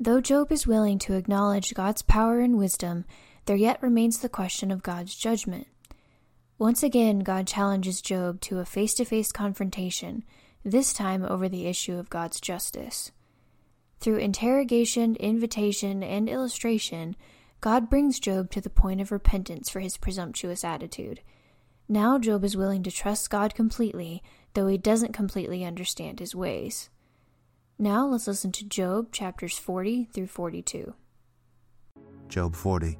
Though Job is willing to acknowledge God's power and wisdom, there yet remains the question of God's judgment. Once again, God challenges Job to a face to face confrontation, this time over the issue of God's justice. Through interrogation, invitation, and illustration, God brings Job to the point of repentance for his presumptuous attitude. Now Job is willing to trust God completely, though he doesn't completely understand his ways. Now let's listen to Job chapters 40 through 42. Job 40.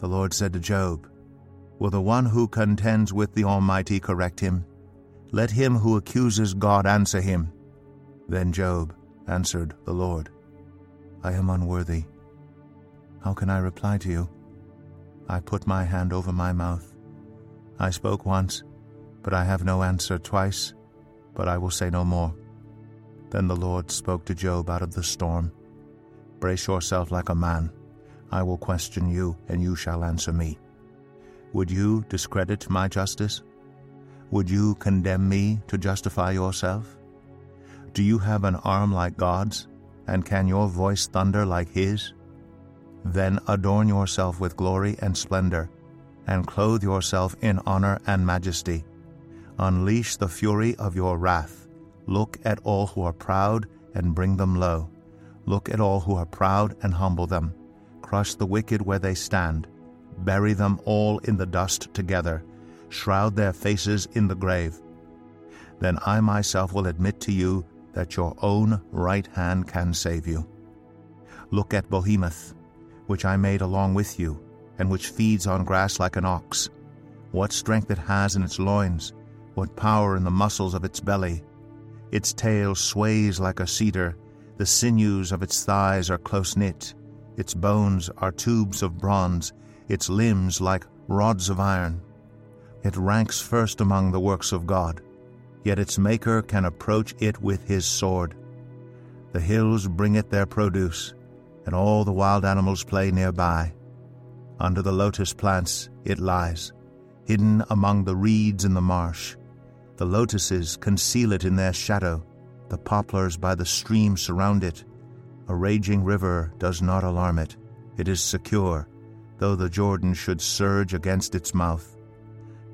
The Lord said to Job, Will the one who contends with the Almighty correct him? Let him who accuses God answer him. Then Job answered the Lord, I am unworthy. How can I reply to you? I put my hand over my mouth. I spoke once, but I have no answer twice, but I will say no more. Then the Lord spoke to Job out of the storm Brace yourself like a man. I will question you, and you shall answer me. Would you discredit my justice? Would you condemn me to justify yourself? Do you have an arm like God's, and can your voice thunder like His? Then adorn yourself with glory and splendor, and clothe yourself in honor and majesty. Unleash the fury of your wrath Look at all who are proud and bring them low. Look at all who are proud and humble them. Crush the wicked where they stand. Bury them all in the dust together. Shroud their faces in the grave. Then I myself will admit to you that your own right hand can save you. Look at Behemoth, which I made along with you, and which feeds on grass like an ox. What strength it has in its loins, what power in the muscles of its belly its tail sways like a cedar, the sinews of its thighs are close knit, its bones are tubes of bronze, its limbs like rods of iron. It ranks first among the works of God, yet its maker can approach it with his sword. The hills bring it their produce, and all the wild animals play nearby. Under the lotus plants it lies, hidden among the reeds in the marsh. The lotuses conceal it in their shadow, the poplars by the stream surround it. A raging river does not alarm it. It is secure, though the Jordan should surge against its mouth.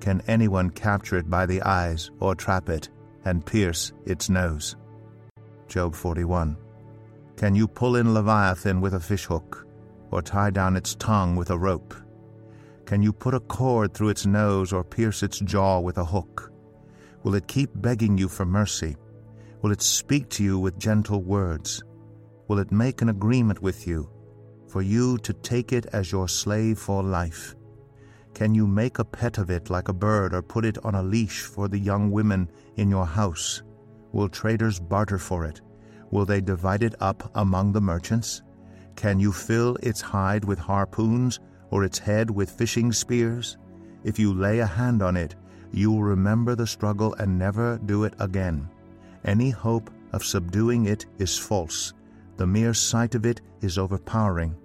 Can anyone capture it by the eyes, or trap it, and pierce its nose? Job 41. Can you pull in Leviathan with a fishhook, or tie down its tongue with a rope? Can you put a cord through its nose, or pierce its jaw with a hook? Will it keep begging you for mercy? Will it speak to you with gentle words? Will it make an agreement with you, for you to take it as your slave for life? Can you make a pet of it like a bird, or put it on a leash for the young women in your house? Will traders barter for it? Will they divide it up among the merchants? Can you fill its hide with harpoons, or its head with fishing spears? If you lay a hand on it, you will remember the struggle and never do it again. Any hope of subduing it is false. The mere sight of it is overpowering.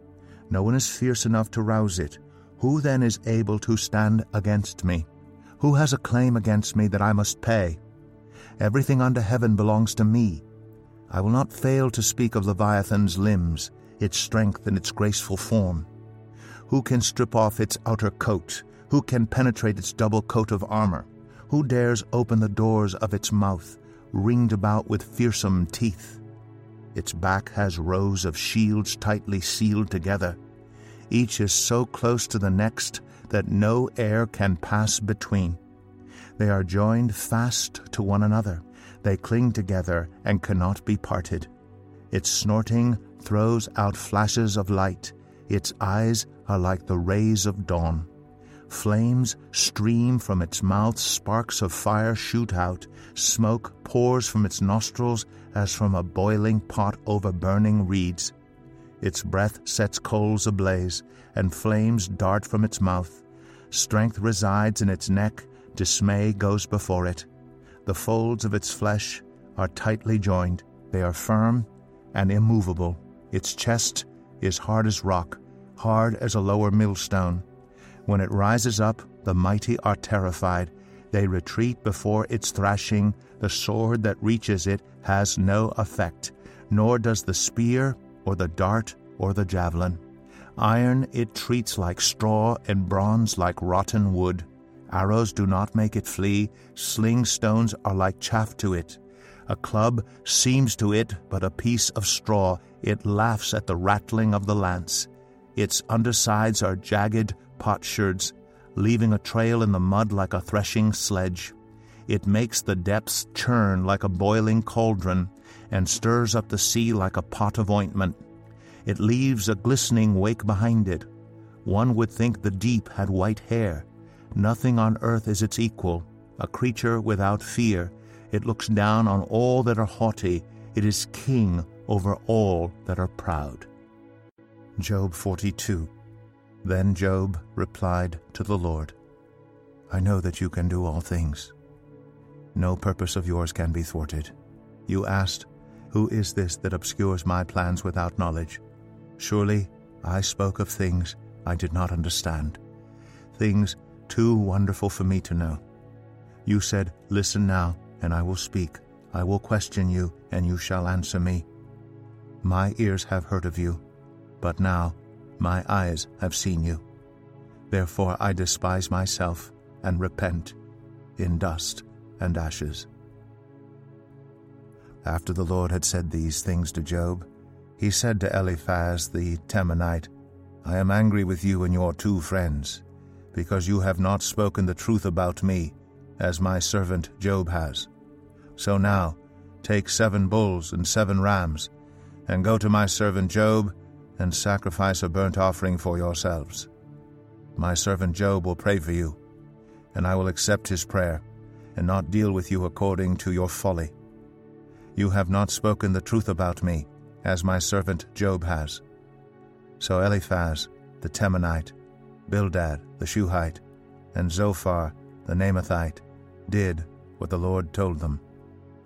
No one is fierce enough to rouse it. Who then is able to stand against me? Who has a claim against me that I must pay? Everything under heaven belongs to me. I will not fail to speak of Leviathan's limbs, its strength and its graceful form. Who can strip off its outer coat who can penetrate its double coat of armor? Who dares open the doors of its mouth, ringed about with fearsome teeth? Its back has rows of shields tightly sealed together. Each is so close to the next that no air can pass between. They are joined fast to one another. They cling together and cannot be parted. Its snorting throws out flashes of light. Its eyes are like the rays of dawn. Flames stream from its mouth, sparks of fire shoot out, smoke pours from its nostrils as from a boiling pot over burning reeds. Its breath sets coals ablaze, and flames dart from its mouth. Strength resides in its neck, dismay goes before it. The folds of its flesh are tightly joined, they are firm and immovable. Its chest is hard as rock, hard as a lower millstone. When it rises up, the mighty are terrified. They retreat before its thrashing. The sword that reaches it has no effect, nor does the spear, or the dart, or the javelin. Iron it treats like straw, and bronze like rotten wood. Arrows do not make it flee, sling stones are like chaff to it. A club seems to it but a piece of straw. It laughs at the rattling of the lance. Its undersides are jagged potsherds, leaving a trail in the mud like a threshing sledge. It makes the depths churn like a boiling cauldron, and stirs up the sea like a pot of ointment. It leaves a glistening wake behind it. One would think the deep had white hair. Nothing on earth is its equal, a creature without fear. It looks down on all that are haughty. It is king over all that are proud. Job 42. Then Job replied to the Lord, I know that you can do all things. No purpose of yours can be thwarted. You asked, Who is this that obscures my plans without knowledge? Surely I spoke of things I did not understand, things too wonderful for me to know. You said, Listen now, and I will speak. I will question you, and you shall answer me. My ears have heard of you, but now my eyes have seen you. Therefore I despise myself and repent in dust and ashes. After the Lord had said these things to Job, he said to Eliphaz the Temanite, I am angry with you and your two friends, because you have not spoken the truth about me, as my servant Job has. So now, take seven bulls and seven rams, and go to my servant Job, and sacrifice a burnt offering for yourselves. My servant Job will pray for you, and I will accept his prayer, and not deal with you according to your folly. You have not spoken the truth about me, as my servant Job has. So Eliphaz the Temanite, Bildad the Shuhite, and Zophar the Naamathite did what the Lord told them,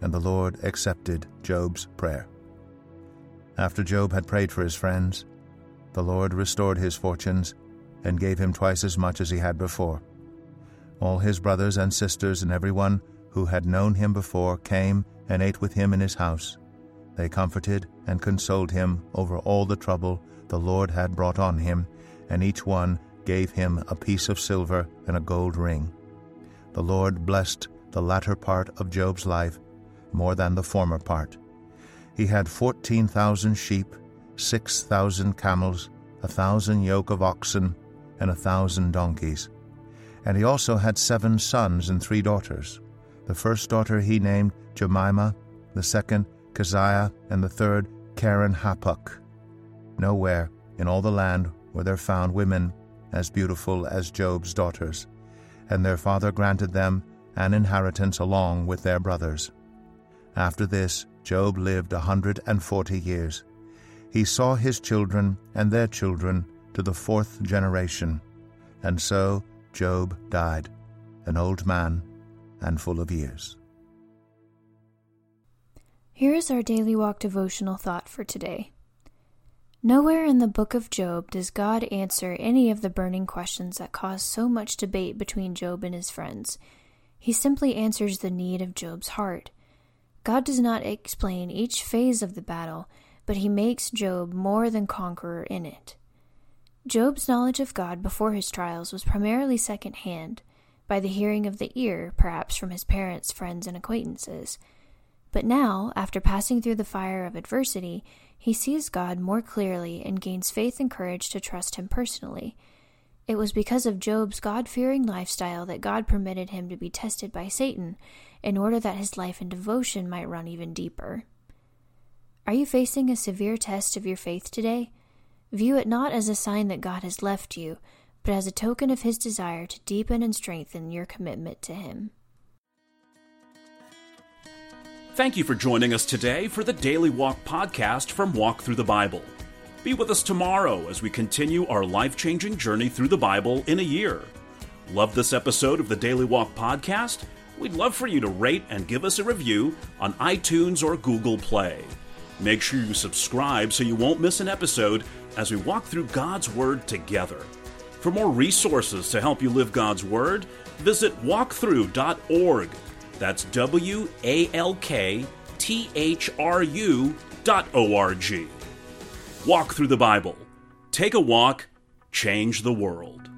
and the Lord accepted Job's prayer. After Job had prayed for his friends, the Lord restored his fortunes and gave him twice as much as he had before. All his brothers and sisters and everyone who had known him before came and ate with him in his house. They comforted and consoled him over all the trouble the Lord had brought on him, and each one gave him a piece of silver and a gold ring. The Lord blessed the latter part of Job's life more than the former part. He had fourteen thousand sheep, six thousand camels, a thousand yoke of oxen, and a thousand donkeys. And he also had seven sons and three daughters. The first daughter he named Jemima, the second Keziah, and the third Keren Happuch. Nowhere in all the land were there found women as beautiful as Job's daughters, and their father granted them an inheritance along with their brothers. After this, Job lived a hundred and forty years. He saw his children and their children to the fourth generation, and so Job died, an old man and full of years. Here is our daily walk devotional thought for today. Nowhere in the book of Job does God answer any of the burning questions that cause so much debate between Job and his friends. He simply answers the need of Job's heart. God does not explain each phase of the battle, but he makes Job more than conqueror in it. Job's knowledge of God before his trials was primarily second hand, by the hearing of the ear, perhaps from his parents, friends, and acquaintances. But now, after passing through the fire of adversity, he sees God more clearly and gains faith and courage to trust him personally. It was because of Job's God fearing lifestyle that God permitted him to be tested by Satan in order that his life and devotion might run even deeper. Are you facing a severe test of your faith today? View it not as a sign that God has left you, but as a token of his desire to deepen and strengthen your commitment to him. Thank you for joining us today for the Daily Walk podcast from Walk Thru the Bible. Be with us tomorrow as we continue our life changing journey through the Bible in a year. Love this episode of the Daily Walk podcast? We'd love for you to rate and give us a review on iTunes or Google Play. Make sure you subscribe so you won't miss an episode as we walk through God's Word together. For more resources to help you live God's Word, visit walkthru.org. That's W A L K T H R U dot O R G. Walk through the Bible. Take a walk, change the world.